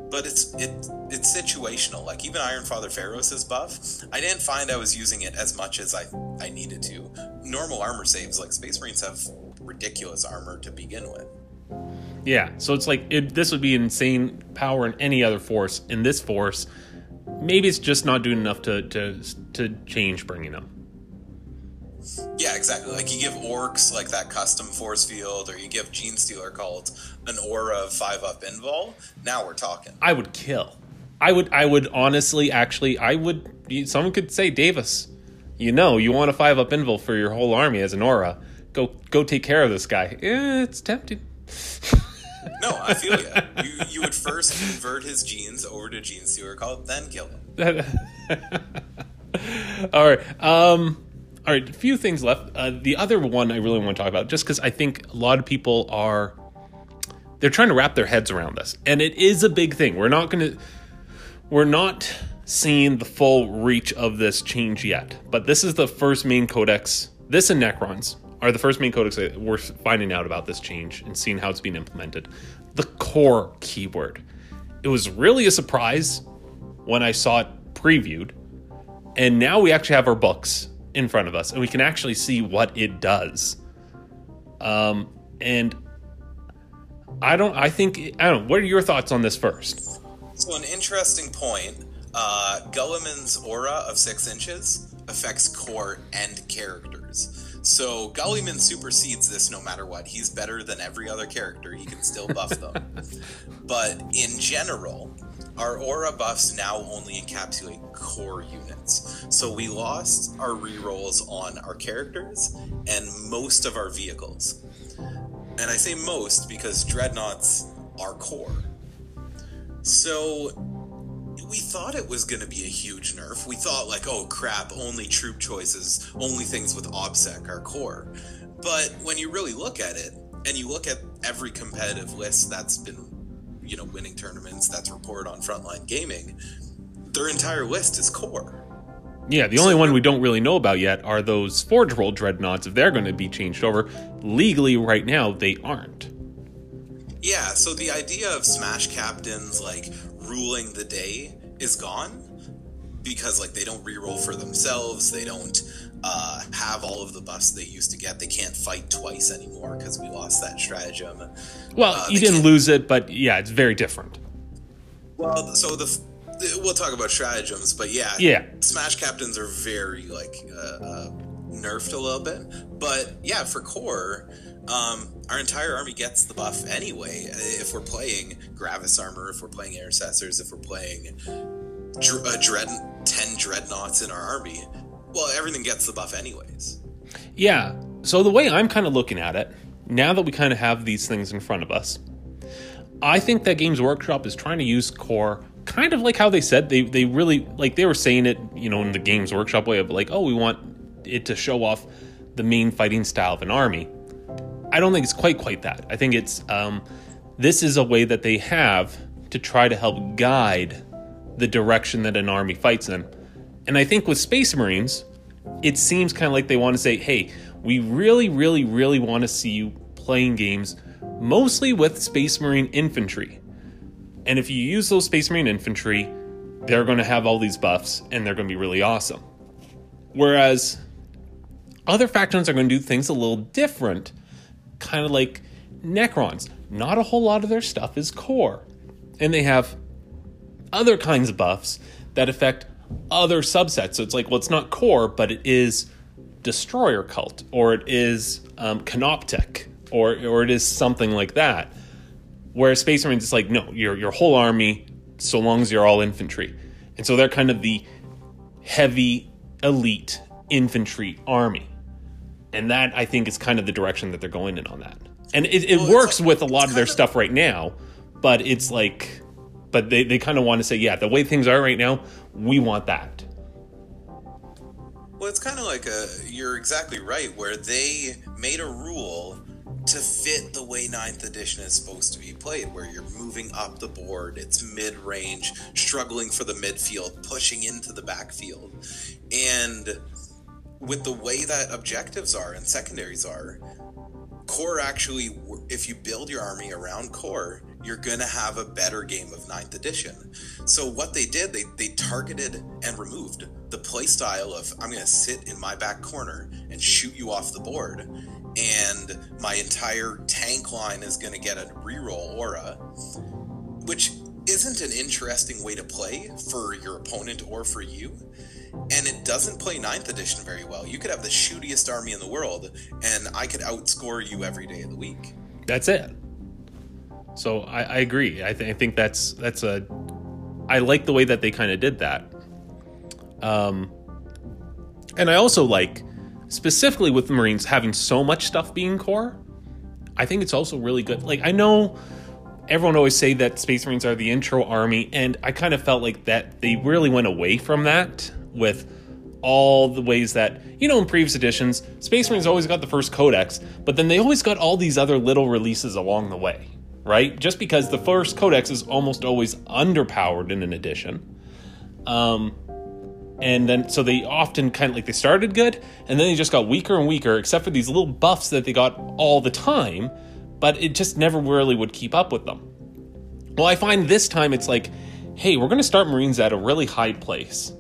but it's it it's situational. Like even Iron Father Feirros' buff, I didn't find I was using it as much as I I needed to. Normal armor saves like Space Marines have ridiculous armor to begin with. Yeah, so it's like it, this would be insane power in any other force. In this force, maybe it's just not doing enough to to to change bringing them. Yeah, exactly. Like you give orcs like that custom force field, or you give Genestealer cult an aura of five up invul. Now we're talking. I would kill. I would. I would honestly, actually, I would. Someone could say, Davis, you know, you want a five up invul for your whole army as an aura. Go, go, take care of this guy. Eh, it's tempting. no, I feel you. you. You would first convert his genes over to Genestealer cult, then kill him. All right. Um, all right, a few things left. Uh, the other one I really want to talk about, just because I think a lot of people are they're trying to wrap their heads around this, and it is a big thing. We're not going to we're not seeing the full reach of this change yet, but this is the first main codex. This and Necrons are the first main codex that we're finding out about this change and seeing how it's being implemented. The core keyword. It was really a surprise when I saw it previewed, and now we actually have our books in front of us and we can actually see what it does. Um, and I don't, I think, I don't know, what are your thoughts on this first? So, an interesting point uh, Guilliman's aura of six inches affects core and characters. So, Guilliman supersedes this no matter what. He's better than every other character. He can still buff them. but in general, our aura buffs now only encapsulate core units. So we lost our rerolls on our characters and most of our vehicles. And I say most because dreadnoughts are core. So we thought it was going to be a huge nerf. We thought, like, oh crap, only troop choices, only things with OBSEC are core. But when you really look at it, and you look at every competitive list that's been you know winning tournaments that's reported on Frontline Gaming, their entire list is core. Yeah, the so only one we don't really know about yet are those Forge World dreadnoughts. If they're going to be changed over legally, right now they aren't. Yeah, so the idea of Smash captains like ruling the day is gone because like they don't reroll for themselves. They don't uh, have all of the buffs they used to get. They can't fight twice anymore because we lost that stratagem. Well, uh, you didn't lose it, but yeah, it's very different. Well, so the we'll talk about stratagems, but yeah, yeah, Smash captains are very like uh, uh, nerfed a little bit, but yeah, for core. Um, our entire army gets the buff anyway. If we're playing Gravis armor, if we're playing intercessors, if we're playing dr- uh, dread ten dreadnoughts in our army, well, everything gets the buff anyways. Yeah. So the way I'm kind of looking at it, now that we kind of have these things in front of us, I think that Games Workshop is trying to use core kind of like how they said they they really like they were saying it, you know, in the Games Workshop way of like, oh, we want it to show off the main fighting style of an army. I don't think it's quite quite that. I think it's um, this is a way that they have to try to help guide the direction that an army fights in. And I think with Space Marines, it seems kind of like they want to say, hey, we really, really, really want to see you playing games mostly with Space Marine infantry. And if you use those Space Marine infantry, they're going to have all these buffs and they're going to be really awesome. Whereas other factions are going to do things a little different, kind of like Necrons. Not a whole lot of their stuff is core. And they have other kinds of buffs that affect other subsets. So it's like, well, it's not core, but it is destroyer cult, or it is um, canoptek, or or it is something like that. Whereas Space Marines, it's like, no, your your whole army, so long as you're all infantry, and so they're kind of the heavy elite infantry army, and that I think is kind of the direction that they're going in on that. And it, it well, works like, with a lot of their of... stuff right now, but it's like but they, they kind of want to say, yeah, the way things are right now, we want that. Well, it's kind of like a. You're exactly right, where they made a rule to fit the way ninth edition is supposed to be played, where you're moving up the board, it's mid range, struggling for the midfield, pushing into the backfield. And with the way that objectives are and secondaries are, core actually, if you build your army around core, you're going to have a better game of ninth edition. So what they did, they, they targeted and removed the play style of I'm going to sit in my back corner and shoot you off the board, and my entire tank line is going to get a reroll aura, which isn't an interesting way to play for your opponent or for you. And it doesn't play ninth edition very well. You could have the shootiest army in the world, and I could outscore you every day of the week. That's it. So I, I agree. I, th- I think that's that's a. I like the way that they kind of did that. Um, and I also like specifically with the Marines having so much stuff being core. I think it's also really good. Like I know everyone always say that Space Marines are the intro army, and I kind of felt like that they really went away from that with all the ways that you know in previous editions space marines always got the first codex but then they always got all these other little releases along the way right? Just because the first codex is almost always underpowered in an edition. Um and then so they often kind of like they started good and then they just got weaker and weaker except for these little buffs that they got all the time but it just never really would keep up with them. Well i find this time it's like hey we're going to start marines at a really high place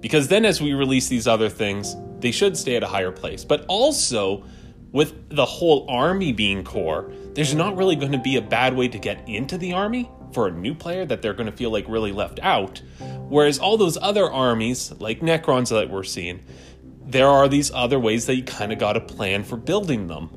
because then as we release these other things, they should stay at a higher place. But also, with the whole army being core, there's not really going to be a bad way to get into the army for a new player that they're going to feel like really left out. Whereas all those other armies, like Necrons that we're seeing, there are these other ways that you kind of got to plan for building them.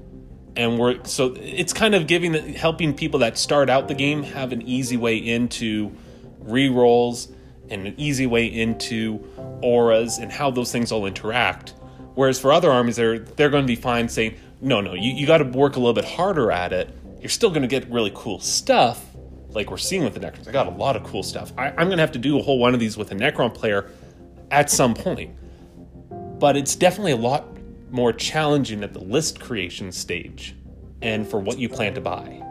And we're so it's kind of giving helping people that start out the game have an easy way into re-rolls and an easy way into auras and how those things all interact. Whereas for other armies, they're they're going to be fine saying, no, no, you, you got to work a little bit harder at it. You're still going to get really cool stuff, like we're seeing with the Necrons. I got a lot of cool stuff. I, I'm going to have to do a whole one of these with a Necron player at some point. But it's definitely a lot more challenging at the list creation stage and for what you plan to buy.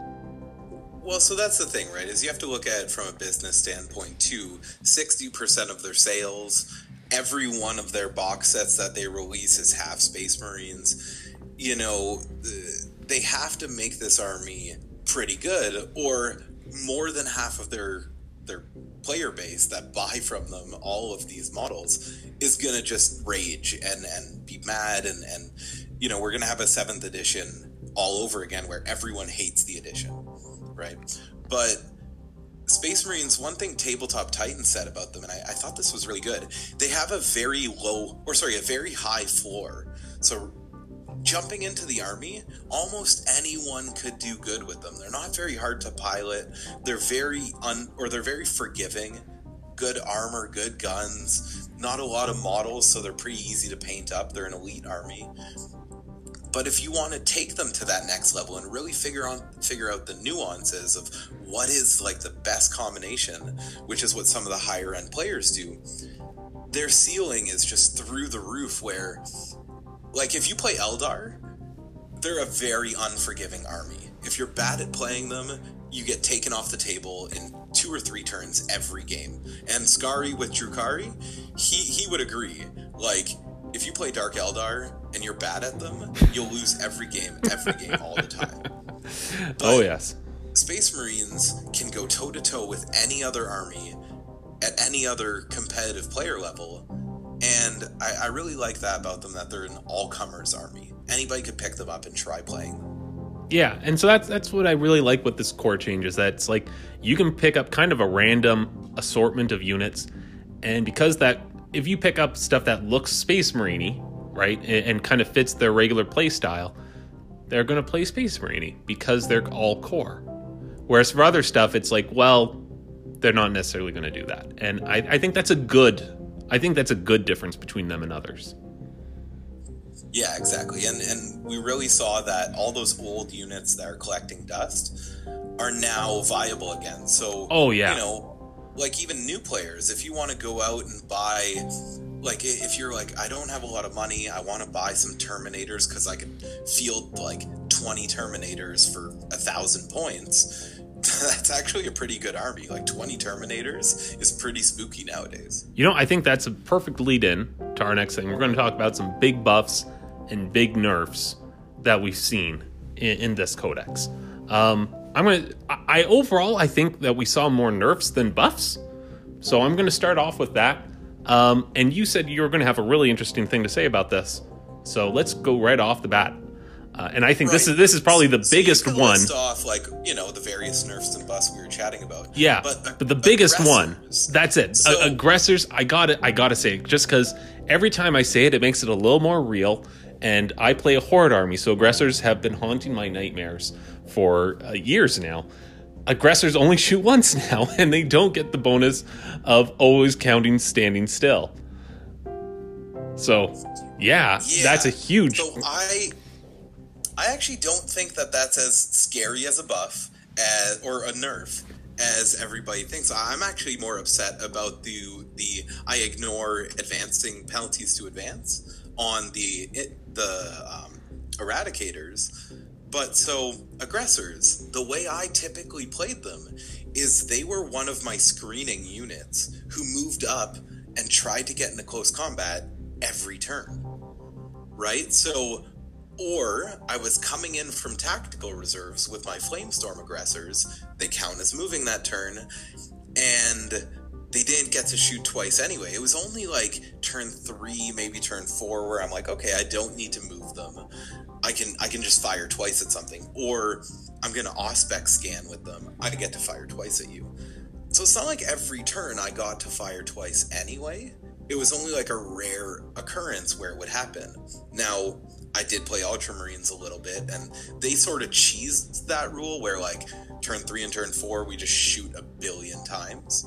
Well, so that's the thing, right? Is you have to look at it from a business standpoint too. Sixty percent of their sales, every one of their box sets that they release is half Space Marines. You know, they have to make this army pretty good, or more than half of their their player base that buy from them all of these models is gonna just rage and and be mad and and you know we're gonna have a seventh edition all over again where everyone hates the edition right? But Space Marines, one thing Tabletop Titan said about them, and I, I, thought this was really good, they have a very low, or sorry, a very high floor. So jumping into the army, almost anyone could do good with them. They're not very hard to pilot. They're very un, or they're very forgiving. Good armor, good guns, not a lot of models, so they're pretty easy to paint up. They're an elite army. But if you want to take them to that next level and really figure on figure out the nuances of what is like the best combination, which is what some of the higher end players do, their ceiling is just through the roof where like if you play Eldar, they're a very unforgiving army. If you're bad at playing them, you get taken off the table in two or three turns every game. And Skari with Drukhari, he he would agree. Like if you play Dark Eldar and you're bad at them, you'll lose every game, every game, all the time. But oh yes. Space Marines can go toe to toe with any other army at any other competitive player level. And I, I really like that about them that they're an all comers army. Anybody could pick them up and try playing them. Yeah, and so that's that's what I really like with this core change is that it's like you can pick up kind of a random assortment of units, and because that if you pick up stuff that looks Space Marine right, and, and, kind of fits their regular play style, they're going to play Space Marine because they're all core. Whereas for other stuff, it's like, well, they're not necessarily going to do that, and I, I think that's a good. I think that's a good difference between them and others. Yeah, exactly. And and we really saw that all those old units that are collecting dust are now viable again. So Oh yeah. You know, like even new players, if you want to go out and buy, like if you're like, I don't have a lot of money, I want to buy some Terminators because I can field like 20 Terminators for a thousand points. That's actually a pretty good army. Like 20 Terminators is pretty spooky nowadays. You know, I think that's a perfect lead in to our next thing. We're going to talk about some big buffs and big nerfs that we've seen in, in this codex. Um, I'm to, I I- overall, I think that we saw more nerfs than buffs. So I'm to start off with that. Um, and you said you were to have a really interesting thing to say about this. So let's go right off the bat. Uh, and I think this is this is probably the So biggest one. Off like you know the various nerfs and buffs we were chatting about. Yeah, but, but, the biggest one, that's it. So- A- aggressors, I got it. I gotta say it, just because every time I say it, it makes it a little more real. And I play a horde army, so aggressors have been haunting my nightmares for uh, years now. Aggressors only shoot once now, and they don't get the bonus of always counting standing still. So, yeah, Yeah. that's a huge. So I, I actually don't think that that's as scary as a buff as or a nerf as everybody thinks. I'm actually more upset about the the I ignore advancing penalties to advance on the it, the um, eradicators. But so aggressors, the way I typically played them is they were one of my screening units who moved up and tried to get into close combat every turn right? So, or I was coming in from tactical reserves with my Flamestorm aggressors. They count as moving that turn, and they didn't get to shoot twice anyway. It was only like turn three, maybe turn four, where I'm like, okay, I don't need to move them. I can I can just fire twice at something, or I'm gonna Auspex scan with them. I get to fire twice at you. So it's not like every turn I got to fire twice anyway. It was only like a rare occurrence where it would happen. Now, I did play Ultramarines a little bit, and they sort of cheesed that rule where, like, turn three and turn four, we just shoot a billion times.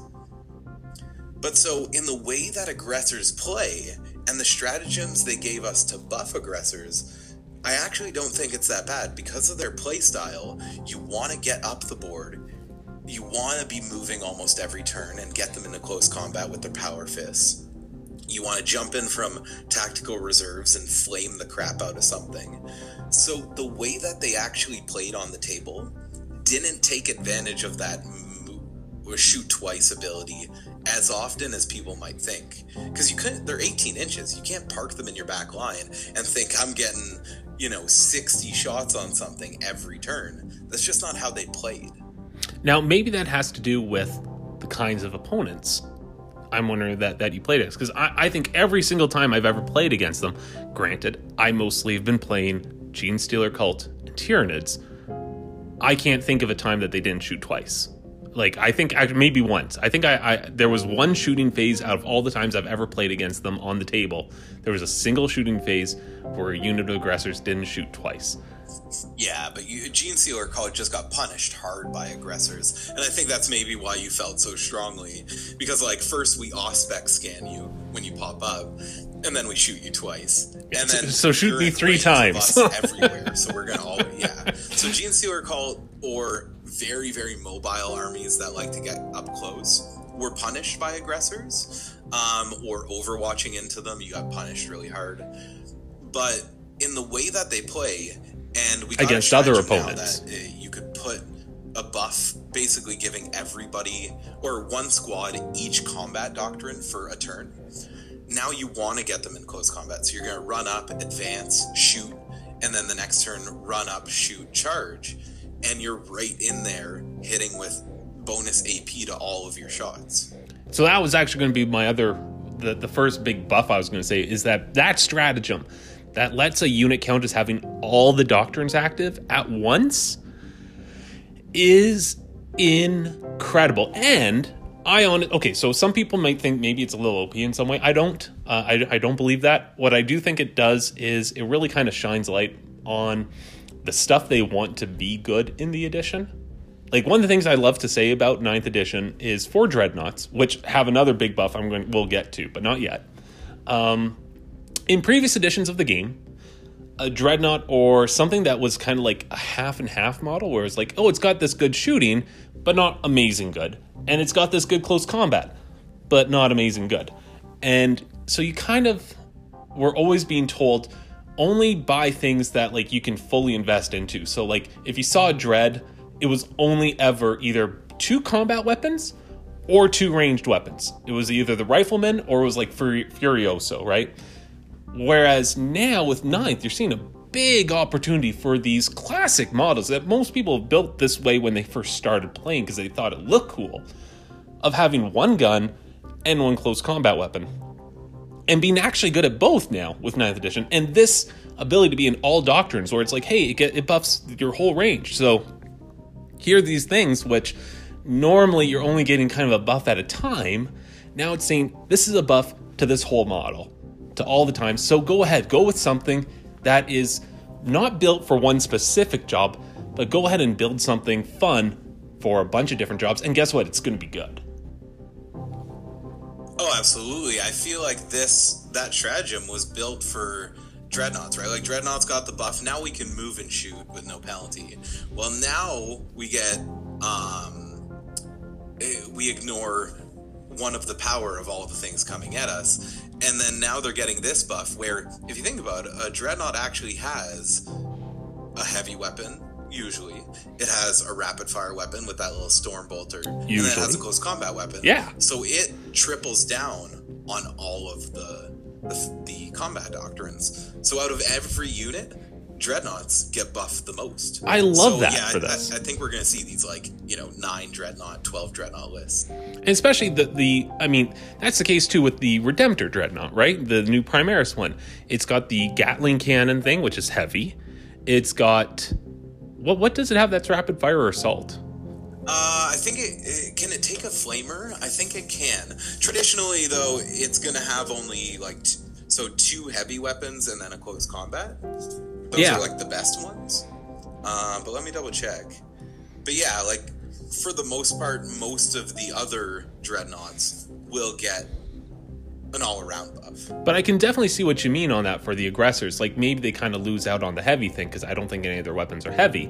But so, in the way that aggressors play and the stratagems they gave us to buff aggressors, I actually don't think it's that bad. Because of their playstyle, you want to get up the board, you want to be moving almost every turn and get them into close combat with their power fists. You want to jump in from tactical reserves and flame the crap out of something. So the way that they actually played on the table didn't take advantage of that shoot twice ability as often as people might think. Because you couldn't, they're 18 inches. You can't park them in your back line and think I'm getting, you know, 60 shots on something every turn. That's just not how they played. Now, maybe that has to do with the kinds of opponents I'm wondering that that you played against because I, I think every single time I've ever played against them, granted, I mostly have been playing Genestealer Cult and Tyranids. I can't think of a time that they didn't shoot twice. Like I think maybe once. I think I, I there was one shooting phase out of all the times I've ever played against them on the table. There was a single shooting phase where a unit of aggressors didn't shoot twice. Yeah, but you, Genestealer Cults just got punished hard by aggressors, and I think that's maybe why you felt so strongly. Because like first we auspex scan you when you pop up, and then we shoot you twice, and then So shoot me three times. everywhere. So we're gonna always yeah. So Genestealer Cult or very very mobile armies that like to get up close were punished by aggressors, um, or overwatching into them. You got punished really hard, but in the way that they play and we got Against other opponents. that, uh, you could put a buff basically giving everybody or one squad each combat doctrine for a turn now you want to get them in close combat so you're going to run up advance shoot and then the next turn run up shoot charge and you're right in there hitting with bonus ap to all of your shots So that was actually going to be my other, the, the first big buff I was going to say is that that stratagem that lets a unit count as having all the doctrines active at once is incredible. And I on it. Okay, so some people might think maybe it's a little OP in some way. I don't. Uh, I, I don't believe that. What I do think it does is it really kind of shines light on the stuff they want to be good in the edition like one of the things I love to say about ninth edition is for dreadnoughts, which have another big buff I'm going we'll get to, but not yet. Um, in previous editions of the game, a dreadnought or something that was kind of like a half and half model, where it's like, oh, it's got this good shooting, but not amazing good. And it's got this good close combat, but not amazing good. And so you kind of were always being told only buy things that like you can fully invest into. So like if you saw Dread, it was only ever either two combat weapons or two ranged weapons. It was either the rifleman or it was like Furioso, right? Whereas now with Ninth, you're seeing a big opportunity for these classic models that most people have built this way when they first started playing because they thought it looked cool of having one gun and one close combat weapon and being actually good at both now with 9th edition and this ability to be in all doctrines where it's like hey it, get, it buffs your whole range. So here are these things which normally you're only getting kind of a buff at a time. Now it's saying this is a buff to this whole model to all the time so go ahead go with something that is not built for one specific job but go ahead and build something fun for a bunch of different jobs and guess what? It's going to be good Oh, absolutely. I feel like this that stratagem was built for dreadnoughts, right? Like dreadnoughts got the buff. Now we can move and shoot with no penalty. Well, now we get um eh, we ignore one of the power of all of the things coming at us. And then now they're getting this buff where if you think about it, a dreadnought actually has a heavy weapon, usually. It has a rapid fire weapon with that little storm bolter. Usually. And then it has a close combat weapon. Yeah. So it triples down on all of the, the, the combat doctrines. So out of every unit, dreadnoughts get buffed the most. I love so, that yeah, for this. I, I, think we're going to see these like you know nine dreadnought, twelve dreadnought lists, and especially the the. I mean, that's the case too with the Redemptor dreadnought, right? The new Primaris one. It's got the Gatling cannon thing, which is heavy. It's got what what does it have that's rapid fire or assault? Uh, I think it, it, can it take a flamer. I think it can. Traditionally, though, it's gonna have only like t- so two heavy weapons and then a close combat. Those yeah. are like the best ones. Um, but let me double check. But yeah, like for the most part, most of the other dreadnoughts will get an all around buff. But I can definitely see what you mean on that for the aggressors. Like maybe they kind of lose out on the heavy thing because I don't think any of their weapons are heavy,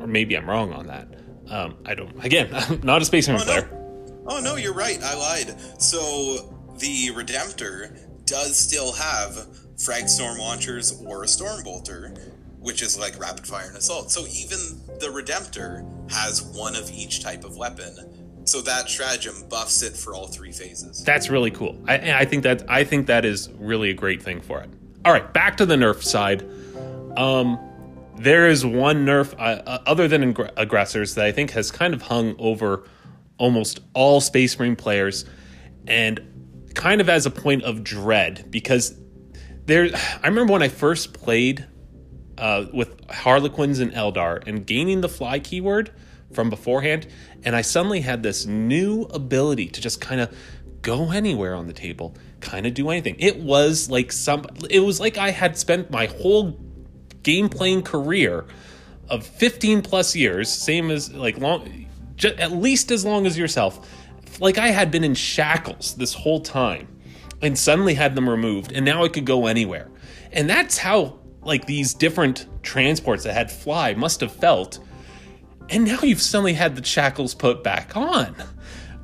or maybe I'm wrong on that. Um, I don't. Again, I'm not a space marine oh, player. No. Oh no, you're right. I lied. So the Redemptor does still have frag storm launchers or a storm bolter, which is like rapid fire and assault. So even the Redemptor has one of each type of weapon so that stratagem buffs it for all three phases. That's really cool. I, I think that I think that is really a great thing for it. All right, back to the nerf side. Um, there is one nerf uh, uh other than ag- aggressors that I think has kind of hung over almost all Space Marine players, and kind of as a point of dread because there. I remember when I first played uh, with Harlequins and Eldar and gaining the fly keyword from beforehand. And I suddenly had this new ability to just kind of go anywhere on the table, kind of do anything. It was like some, it was like I had spent my whole game playing career of 15 plus years, same as like long, at least as long as yourself. Like I had been in shackles this whole time and suddenly had them removed and now I could go anywhere. And that's how like these different transports that had fly must have felt and now you've suddenly had the shackles put back on.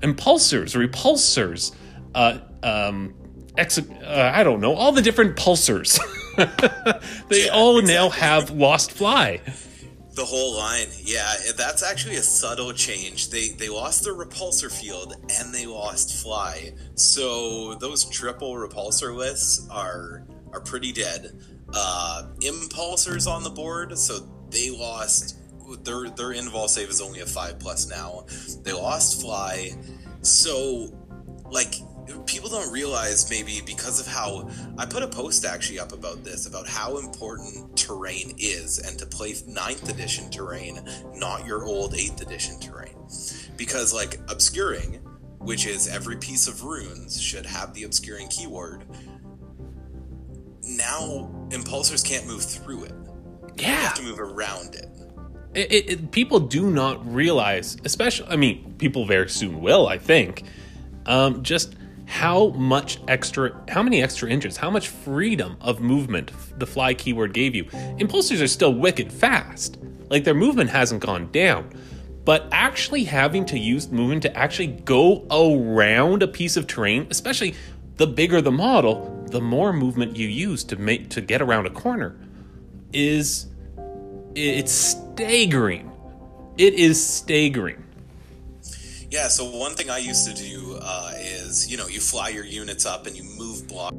Impulsors, repulsors, uh, um, ex- uh, I don't know, all the different pulsars. they yeah, all exactly. now have lost fly. The whole line, yeah, that's actually a subtle change. They they lost their repulsor field and they lost fly. So those triple repulsor lists are are pretty dead. Uh, impulsors on the board, so they lost their their invul save is only a five plus now. They lost fly, so like people don't realize maybe because of how I put a post actually up about this about how important terrain is and to play ninth edition terrain, not your old eighth edition terrain, because like obscuring, which is every piece of runes should have the obscuring keyword. Now impulsors can't move through it. Yeah, you have to move around it it, it, people do not realize, especially, I mean, people very soon will, I think, um, just how much extra, how many extra inches, how much freedom of movement the fly keyword gave you. Impulsors are still wicked fast. Like their movement hasn't gone down, but actually having to use movement to actually go around a piece of terrain, especially the bigger the model, the more movement you use to make to get around a corner is it's staggering. It is staggering. Yeah, so one thing I used to do uh, is, you know, you fly your units up and you move block